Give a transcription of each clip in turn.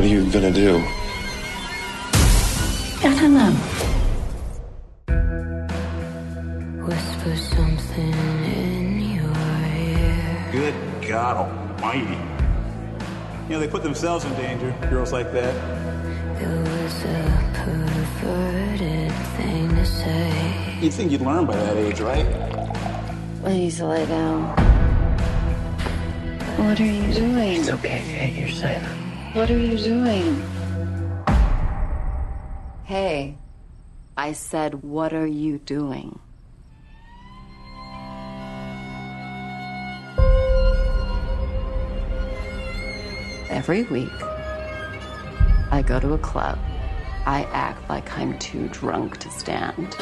What are you gonna do? I don't know. Whisper something in your ear. Good God Almighty. You know, they put themselves in danger, girls like that. It was a perverted thing to say. You'd think you'd learn by that age, right? Please lay down. What are you doing? It's okay, hey, you're silent. What are you doing? Hey, I said, what are you doing? Every week, I go to a club. I act like I'm too drunk to stand.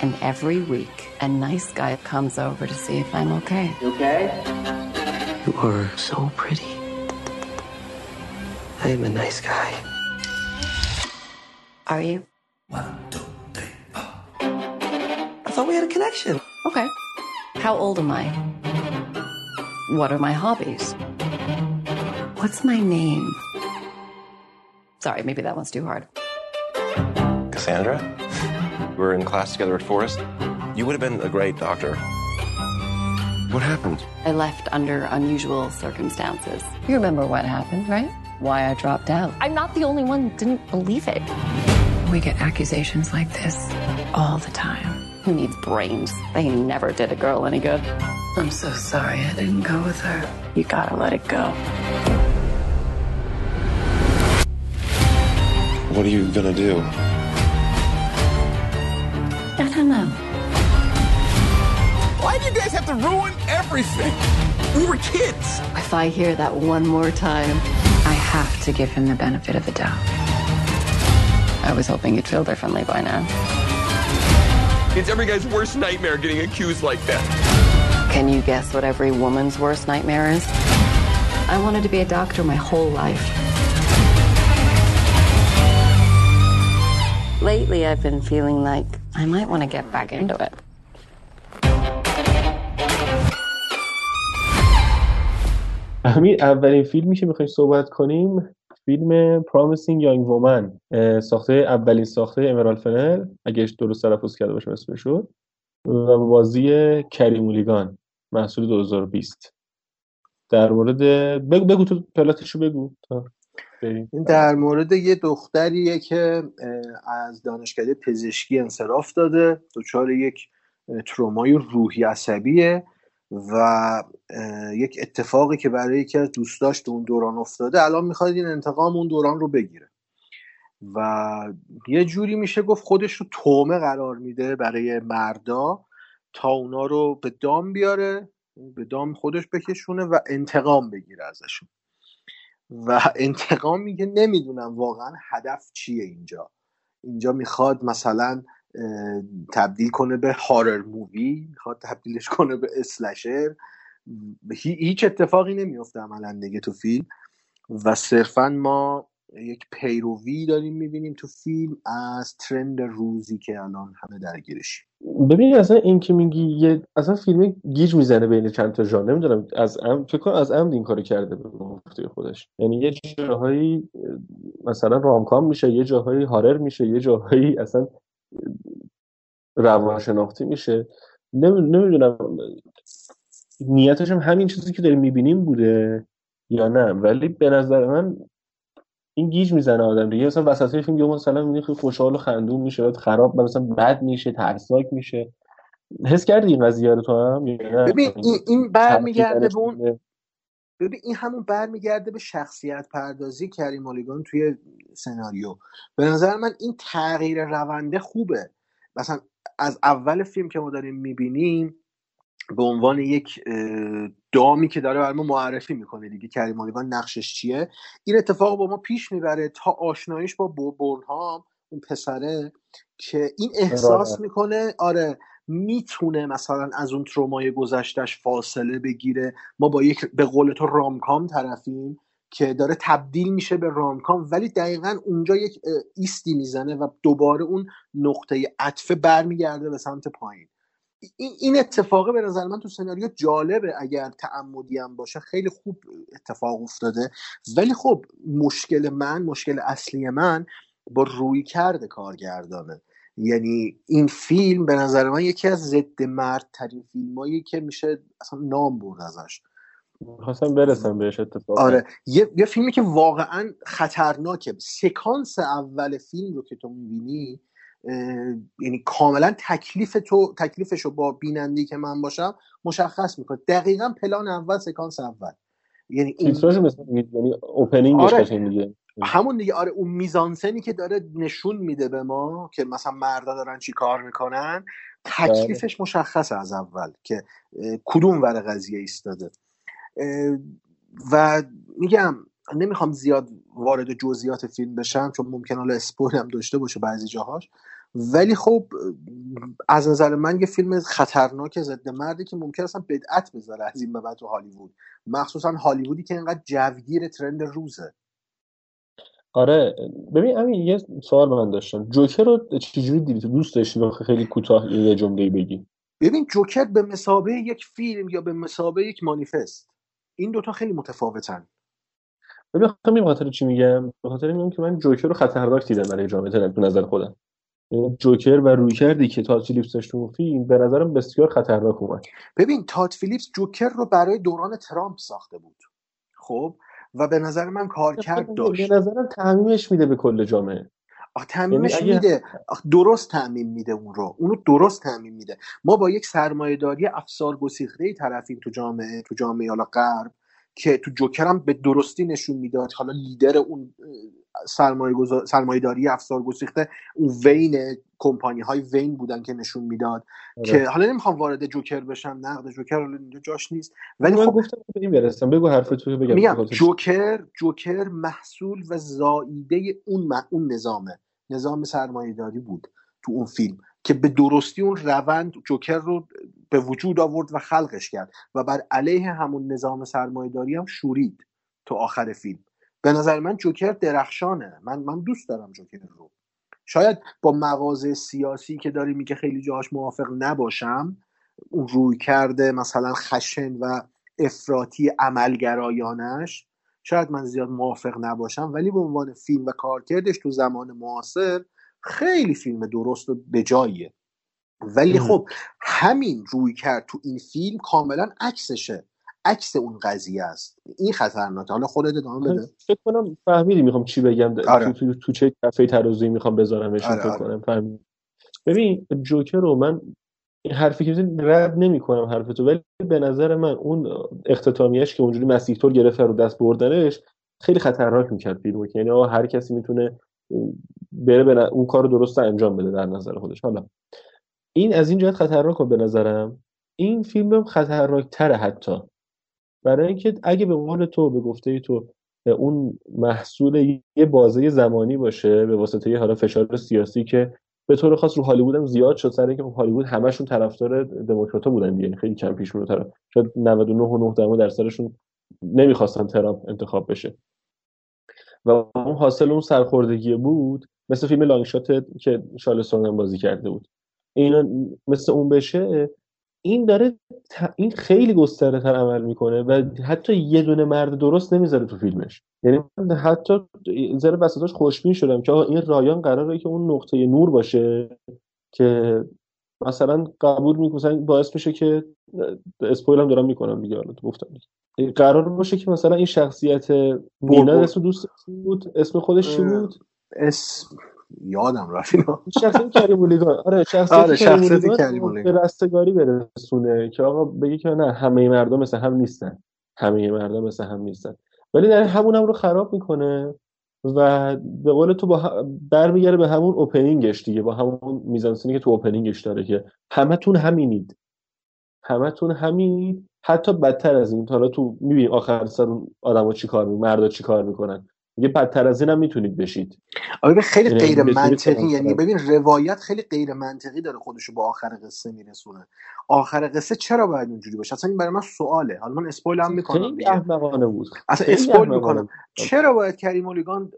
And every week, a nice guy comes over to see if I'm okay. Okay? You are so pretty. I am a nice guy. Are you? I thought we had a connection. Okay. How old am I? What are my hobbies? What's my name? Sorry, maybe that one's too hard. Cassandra? We were in class together at Forest. You would have been a great doctor. What happened? I left under unusual circumstances. You remember what happened, right? Why I dropped out. I'm not the only one who didn't believe it. We get accusations like this all the time. Who needs brains? They never did a girl any good. I'm so sorry I didn't go with her. You gotta let it go. What are you gonna do? I don't know. Why do you guys have to ruin everything? We were kids. If I hear that one more time, I have to give him the benefit of the doubt. I was hoping you'd feel differently by now. It's every guy's worst nightmare getting accused like that. Can you guess what every woman's worst nightmare is? I wanted to be a doctor my whole life. Lately, I've been feeling like I might want to get back into it. همین اولین فیلمی که می‌خوایم صحبت کنیم فیلم Young Woman اه، ساخته اولین ساخته امرال فنل اگه درست تلفظ کرده باشم اسمش رو. و بازی کریم مولیگان محصول 2020 در مورد بگو بگو تو پلاتشو بگو تا این در مورد یه دختریه که از دانشکده پزشکی انصراف داده. دچار یک ترومای روحی عصبیه. و یک اتفاقی که برای یکی از دوستاش تو اون دوران افتاده الان می‌خواد این انتقام اون دوران رو بگیره. و یه جوری میشه گفت خودش رو تومه قرار میده برای مردا تا اونا رو به دام بیاره به دام خودش بکشونه و انتقام بگیره ازشون. و انتقام میگه نمی‌دونم واقعا هدف چیه اینجا. اینجا می‌خواد مثلا تبدیل کنه به هارر مووی می‌خواد تبدیلش کنه به اسلشر هی- هیچ اتفاقی نمیفته عملا دیگه تو فیلم. و صرفا ما یک پیروی داریم می‌بینیم تو فیلم از ترند روزی که الان همه درگیرشیم. ببین اصلا این که میگی یه اصلا فیلم گیج می‌زنه بین چند تا ژانر. نمی‌دونم از ام فکر کنم از عمد این کارو کرده به گفته خودش. یعنی یه جاهایی اه، مثلا رامکام میشه یه جاهایی هارر میشه یه جاهایی اصلا روانشناختی میشه. نمی‌دونم نیتش هم همین چیزی که داریم می‌بینیم بوده یا نه. ولی به نظر من این گیج می‌زنه آدم دیگه. مثلا وسط فیلم یه مثلا می‌بینی خیلی خوشحال و خندون میشه بعد خراب مثلا بد میشه ترسناک میشه. حس کردی این قضیه رو تو هم ببین این, این برمیگرده به اون ببین این همون برمیگرده به شخصیت پردازی کریم مالیگان توی سناریو. به نظر من این تغییر رونده خوبه. مثلا از اول فیلم که ما داریم می‌بینیم به عنوان یک دامی که داره برای ما معرفی می‌کنه دیگه کریم مالیگان نقشش چیه. این اتفاق با ما پیش می‌بره تا آشناییش با بورنهام اون پسره که این احساس. می‌کنه آره می‌تونه مثلا از اون ترومای گذشتش فاصله بگیره. ما با یک به قول تو رامکام طرفیم که داره تبدیل میشه به رامکام ولی دقیقا اونجا یک ایستی می‌زنه و دوباره اون نقطه عطفه برمیگرده به سمت پایین. این اتفاقه به نظر من تو سناریو جالبه اگر تعمدی هم باشه. خیلی خوب اتفاق افتاده. ولی خب مشکل من مشکل اصلی من با روی کرده کارگردانه. یعنی این فیلم به نظر من یکی از ضد مرد ترین فیلم که میشه اصلا نام برد ازش. خواستم برسم بهش اتفاق آره. یه،, یه فیلمی که واقعا خطرناکه. سکانس اول فیلم رو که تو می‌بینی یعنی کاملا تکلیف تو تکلیفش رو با بینندی که من باشم مشخص می‌کنه. دقیقا پلان اول سکانس اول. یعنی این یعنی اوپنینگش آره. دیگه همون دیگه آره اون میزانسنی که داره نشون میده به ما که مثلا مردا دارن چی کار می‌کنن تکلیفش بله. مشخصه از اول که کدوم ور قضیه ایستاده. و میگم نمی‌خوام زیاد وارد جزئیات فیلم بشم چون ممکن حالا اسپویل هم داشته باشه بعضی جاهاش. ولی خب از نظر من یه فیلم خطرناک ضد مردی که ممکن اصلا بدعت بذاره از این به بعد تو هالیوود. مخصوصا هالیوودی که اینقدر جوگیر ترند روزه. آره ببین همین یه سوال به من داشتم. جوکر رو چجوری دیدی؟ دوست داشتی خیلی کوتاه یه جمله بگی. ببین جوکر به مسابه یک فیلم یا به مسابه یک مانیفست. این دوتا خیلی متفاوتن. ببین خیلی خاطر چی میگم؟ به خاطر میگم که من جوکر رو خطرناک دیدم برای جامعه تو نظر خودم. یعنی جوکر و روی کردی که تاد فیلیپس داشت اون فیلم به نظرم بسیار خطرناک اومد. ببین تاد فیلیپس جوکر رو برای دوران ترامپ ساخته بود. خب؟ و به نظر من کارکرد داشت. به نظرم تعمیمش میده به کل جامعه. تعمیمش یعنی میده. درست تعمیم میده اون رو. اونو درست تعمیم میده. ما با یک سرمایهداری افسار گسیخته طرفیم تو جامعه تو جامعه حالا غرب که تو جوکر هم به درستی نشون می‌داد. حالا لیدر اون سرمایه, سرمایه داری افزار گسیخته اون وین کمپانی های وین بودن که نشون می‌داد آره. که حالا نمی‌خوام وارد جوکر بشم نقد جوکر حالا اینجا جاش نیست. ولی خب گفتم برسم بگو حرف تو بگم میگم جوکر جوکر محصول و زاییده اون اون نظامه. نظام سرمایه داری بود تو اون فیلم که به درستی اون روند جوکر رو به وجود آورد و خلقش کرد و بر علیه همون نظام سرمایهداری هم شورید تو آخر فیلم. به نظر من جوکر درخشانه. من من دوست دارم جوکر رو. شاید با مواضع سیاسی که داری میگه خیلی جاهاش موافق نباشم اون روی کرده مثلا خشن و افراطی عملگرایانش شاید من زیاد موافق نباشم. ولی به عنوان فیلم و کارکردش تو زمان معاصر خیلی فیلم درست و بجاییه ولی خب همین روی کرد تو این فیلم کاملا عکسشه. عکس اون قضیه است. این خطرناکه. حالا خودت ادامه بده. فکر کنم فهمیدی می‌خوام چی بگم. آره. تو, تو, چه کفه ترازوی می‌خوام بذارمش آره، فکر آره. کنم. ببین جوکر رو من این حرفی که رد نمی کنم حرف تو ولی به نظر من اون اختتامیش که اونجوری مسیح طور گرفت رو دست بردنش خیلی خطرناک می‌کرد فیلمو که یعنی هر کسی می‌تونه بره به اون کار درست انجام بده در نظر خودش. حالا این از این جهت خطرناک به نظرم. این فیلم هم خطرناک تره حتی. برای اینکه اگه به قول تو به گفته تو اون محصول یه بازه زمانی باشه به واسطه حالا فشار سیاسی که به طور خاص رو هالیوود هم زیاد شد سر اینکه هالیوود همشون طرفدار دموکراتا بودن دیگه خیلی کم پیش رو طرف. شاید 99 و 9 درصدشون نمی‌خواستن ترامپ انتخاب بشه. و اون حاصل اون سرخوردگی بود مثل فیلم لانگشات که شارلستون هم بازی کرده بود. اینا مثل اون بشه این داره این خیلی گسترده تر عمل می‌کنه و حتی یه دونه مرد درست نمی‌ذاره تو فیلمش. یعنی حتی ذره وسطاش خوشبین شدم که این رایان قراره که اون نقطه نور باشه که مثلا قبول می‌کنن باعث بشه که اسپویل هم دارم می‌کنم دیگه حالا گفتم قرار باشه که مثلا این شخصیت مینا اسم دوست بود اسم خودش چی بود؟ اسم یادم رفت اینا. شخصیت کریم آره شخصیت, آره شخصیت کریم به رستگاری برسونه که آقا بگی که نه همه مردم مثل هم نیستن. همه مردم مثل هم نیستن. ولی در همون هم رو خراب می‌کنه و به قول تو با برمیگره به همون اوپنینگش دیگه با همون میزانسینی که تو اوپنینگش داره که همتون همینید. همتون همینید. حتی بدتر از این حالا تو می‌بینی آخر سر اون آدما چی کار می‌کنن مردا چی کار می‌کنن. یه بدتر از این هم می‌تونید بشید. آره خیلی یعنی غیر منطقی یعنی ببین روایت خیلی غیر منطقی داره خودشو با آخر قصه میرسونه. آخر قصه چرا باید اونجوری باشه؟ اصلا این برای من سواله. حالا من اسپویل هم می‌کنم. خیلی احمقانه بود. اصلا اسپویل می‌کنم. چرا باید کریم اولیگان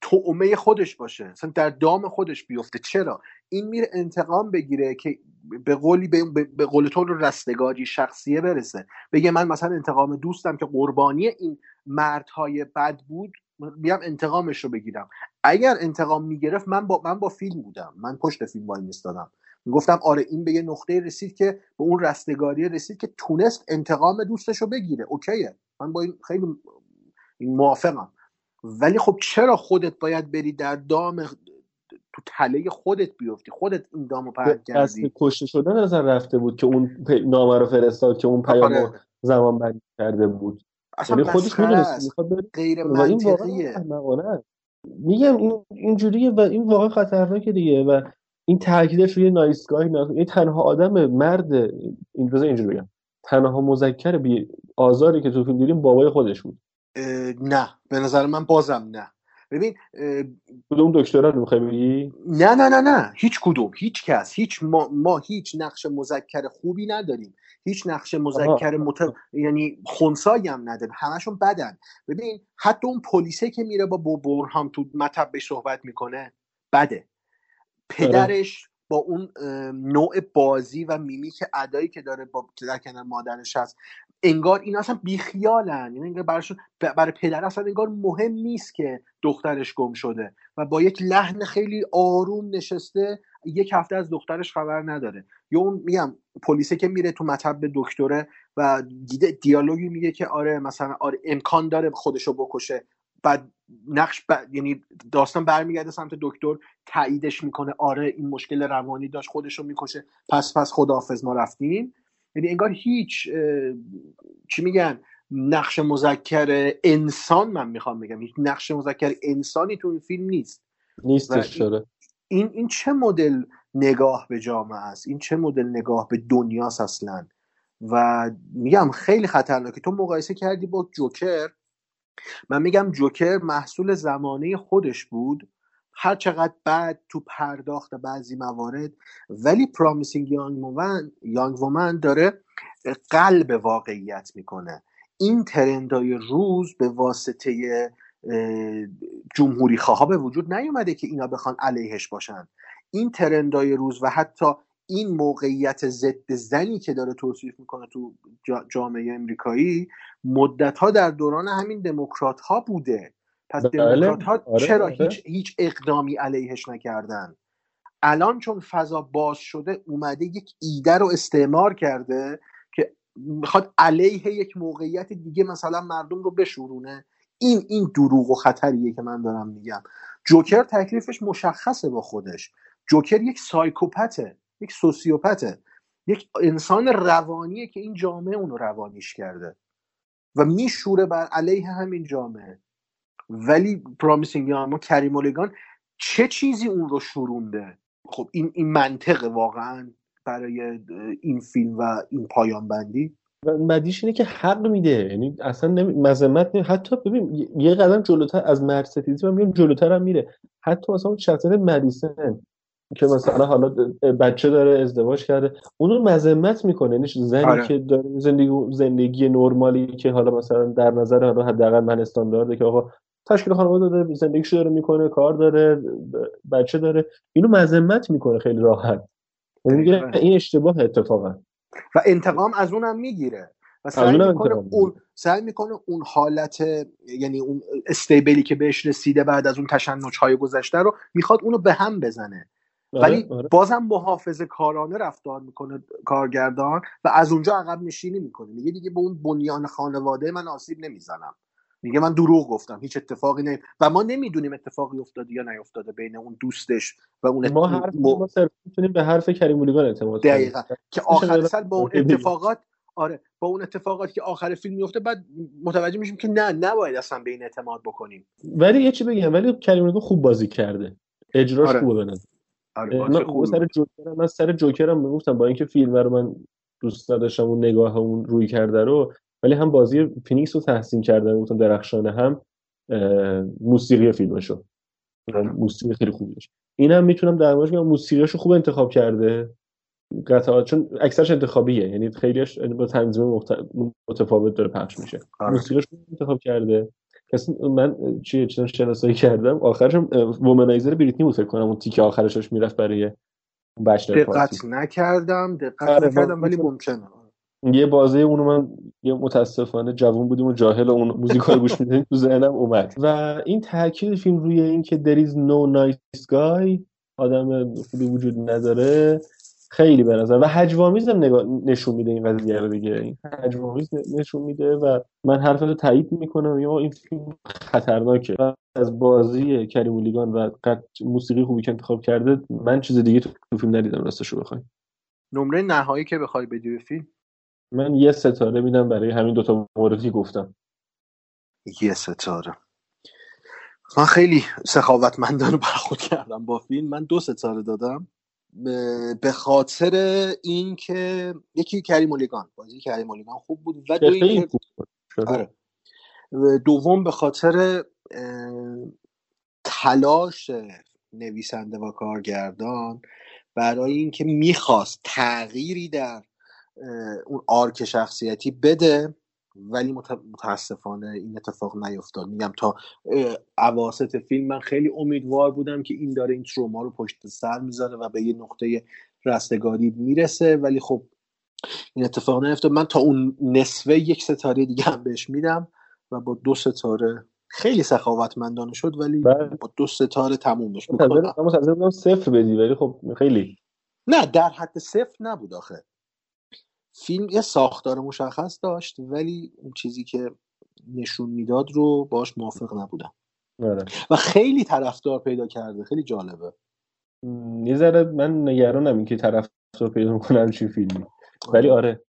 تومه خودش باشه؟ اصلا در دام خودش بیفته. چرا؟ این میره انتقام بگیره که به قولی به, به قول تو رستگاری شخصیه برسه. بگه من مثلا انتقام دوستم که قربانی این مردهای بد بود بیام انتقامش رو بگیرم. اگر انتقام می‌گرفت من با من با فیلم بودم. من پشت فیلم وای میستادم. گفتم آره این به یه نقطه رسید که به اون رستگاری رسید که تونست انتقام دوستش رو بگیره. اوکیه. من با این خیلی موافقم. ولی خب چرا خودت باید بری در دام تو تله خودت بیفتی؟ خودت این دامو پرد کردی. کشته شدن نظر رفته بود که اون نامه رو فرستاد که اون پیام آره. زمان بندی کرده بود. اصلا خودش می‌دونست غیر منطقیه. میگم این اینجوریه و این واقعا خطرناکه دیگه و این تاکیدش روی نایسگاهی این تنها آدم مرد این روزه اینجوری بگم. تنها مذکر بی آزاری که تو فیلم دیدیم بابای خودش بود. نه. به نظر من بازم نه. ببین کدوم دکترا رو می‌خوای بگی؟ نه نه نه نه. هیچ کدوم. هیچ کس. هیچ ما, ما هیچ نقش مذکر خوبی نداریم. هیچ نقش مذکر مت... یعنی خونسایی هم نداریم همشون بدن. ببین حتی اون پلیسه که میره با برهام تو مطب صحبت می‌کنه بده. پدرش با اون نوع بازی و میمیک ادایی که داره با در کنار مادرش هست انگار این اصلا بیخیالن. یعنی انگار براشون برای پدر اصلا انگار مهم نیست که دخترش گم شده و با یک لحن خیلی آروم نشسته یک هفته از دخترش خبر نداره. یا اون میگم پلیسه که میره تو مطب دکتره و دیده دیالوگی میگه که آره مثلا آره امکان داره خودشو بکشه. بعد نقش ب... یعنی داستان برمیگرده سمت دکتر تاییدش می‌کنه. آره این مشکل روانی داشت خودشو می‌کشه. پس پس خداحافظ ما رفتیم. یعنی انگار هیچ چی میگن؟ نقش مذکر انسان من می‌خوام بگم. هیچ نقش مذکر انسانی تو این فیلم نیست. نیستش شده این این چه مدل؟ نگاه به جامعه است. این چه مدل نگاه به دنیاست اصلا؟ و میگم خیلی خطرناکه. تو مقایسه کردی با جوکر؟ من میگم جوکر محصول زمانه خودش بود. هر چقدر بعد تو پرداخت بعضی موارد ولی Promising Young Woman Young Woman داره قلب واقعیت می‌کنه. این ترندای روز به واسطه جمهوری خواه به وجود نیومده که اینا بخوان علیهش باشن. این ترندای روز و حتی این موقعیت ضد زنی که داره توصیف می‌کنه تو جامعه امریکایی مدت ها در دوران همین دموکرات ها بوده پس بله. دموکرات ها آره، چرا آره. هیچ هیچ اقدامی علیهش نکردن الان چون فضا باز شده اومده یک ایده رو استعمار کرده که می‌خواد علیه یک موقعیت دیگه مثلا مردم رو بشورونه این این دروغ و خطریه که من دارم میگم جوکر تکلیفش مشخصه با خودش جوکر یک سایکوپته یک سوسیوپته یک انسان روانیه که این جامعه اونو روانیش کرده و میشوره بر علیه همین جامعه. ولی پرامیسینگ ما کریم اولگان چه چیزی اون رو شورونده؟ خب این این منطق واقعا برای این فیلم و این پایان بندی. بدیش اینه که حق میده. یعنی اصلا مذمت نمی... حتی ببین یه قدم جلوتر از مرستیزی من میگم جلوتر هم میره. حتی مثلا اون شخصیت مدیسن که مثلا حالا بچه داره ازدواج کرده اون رو مذمت می‌کنه. یعنی زنی آره. که داره زندگی زندگی نرمالی که حالا مثلا در نظر حالا حداقل من استاندارده که آقا تشکیل خانواده داره زندگیشو داره می‌کنه کار داره بچه داره اینو مذمت می‌کنه خیلی راحت. یعنی میگه این اشتباه اتفاقا. و انتقام از اونم می‌گیره. و سعی می‌کنه اون سعی می‌کنه اون حالت یعنی اون استیبلی که بهش رسیده بعد از اون تشنج های گذشته رو می‌خواد اونو به هم بزنه. ولی آره. بازم محافظه کارانه رفتار می‌کنه کارگردان و از اونجا عقب نشینی می‌کنه. میگه دیگه به اون بنیان خانواده من آسیب نمی‌زنم. میگه من دروغ گفتم هیچ اتفاقی نه و ما نمی‌دونیم اتفاقی افتاده یا نیفتاده بین اون دوستش و اون ما حرف ما می‌تونیم به حرف کری مولیگان اعتماد کنیم. دقیقاً. که آخر سال با اون اتفاقات آره با اون اتفاقاتی که آخر فیلم میفته بعد متوجه میشیم که نه نباید اصلا به این اعتماد بکنیم. ولی یه چی بگم ولی کری خوب بازی کرده. اجراش آره. خوبه بنظر آره من سر جوکر من سر جوکرم می‌گفتم با اینکه فیلم رو من دوست نداشتم اون نگاه اون رویکرده رو ولی هم بازی فینیکس رو تحسین کرده گفتم درخشانه هم موسیقی فیلمشو. موسیقی خیلی خوبی داشت. این هم می‌تونم در موردش بگم موسیقیشو خوب انتخاب کرده. قطعات چون اکثرش انتخابیه یعنی خیلیش با تنظیم متفاوت داره پخش میشه. آره. موسیقیش خوب انتخاب کرده. کسی من چیه چیزا شناسایی کردم. آخرش وومنایزر بریتنی بود فکر کنم اون تیکه آخرش می‌رفت برای بچلر دقت نکردم دقت آره، نکردم ولی ممکنه. یه بازه اونو من یه متاسفانه جوون بودیم و جاهل و اون موزیکا گوش میدیم تو ذهنم اومد. و این تاکید فیلم روی این که there is no nice guy آدم خوبی وجود نداره. خیلی به نظر و هجوامیز هم نگاه نشون میده این قضیه رو دیگه. این هجوامیز نشون میده و من حرف رو تایید می‌کنم. یا این فیلم خطرناکه. و از بازی کریم مولیگان و موسیقی خوبی که انتخاب کرده من چیز دیگه تو فیلم ندیدم راستش رو بخوای نمره نهایی که بخوای بدی به فیلم؟ من یه ستاره میدم برای همین دوتا موردی گفتم. یه ستاره. من خیلی سخاوتمندانه برخورد کردم با فیلم. من دو ستاره دادم. به- خاطر اینکه یکی کریم مولیگان بازی کریم مولیگان خوب بود و دو بود. آره دوم به خاطر تلاش نویسنده و کارگردان برای اینکه می‌خواست تغییری در اون آرک شخصیتی بده ولی مت- متاسفانه این اتفاق نیفتاد. میگم تا اواسط فیلم من خیلی امیدوار بودم که این داره این تروما رو پشت سر می‌ذاره و به یه نقطه رستگاری می‌رسه. ولی خب این اتفاق نیفتاد. من تا اون نصفه یک ستاره دیگه هم بهش میدم و با دو ستاره خیلی سخاوتمندانه شد ولی بله. با دو ستاره تمومش می‌کنم. صفر بدی ولی خب خیلی. نه در حد صفر نبود آخه. فیلم یه ساختار مشخص داشت ولی اون چیزی که نشون می‌داد رو باش موافق نبودم. آره. و خیلی طرفدار پیدا کرده خیلی جالبه. یه ذره من نگرانم این که طرف رو پیدا می‌کنم چی فیلمی. ولی آره.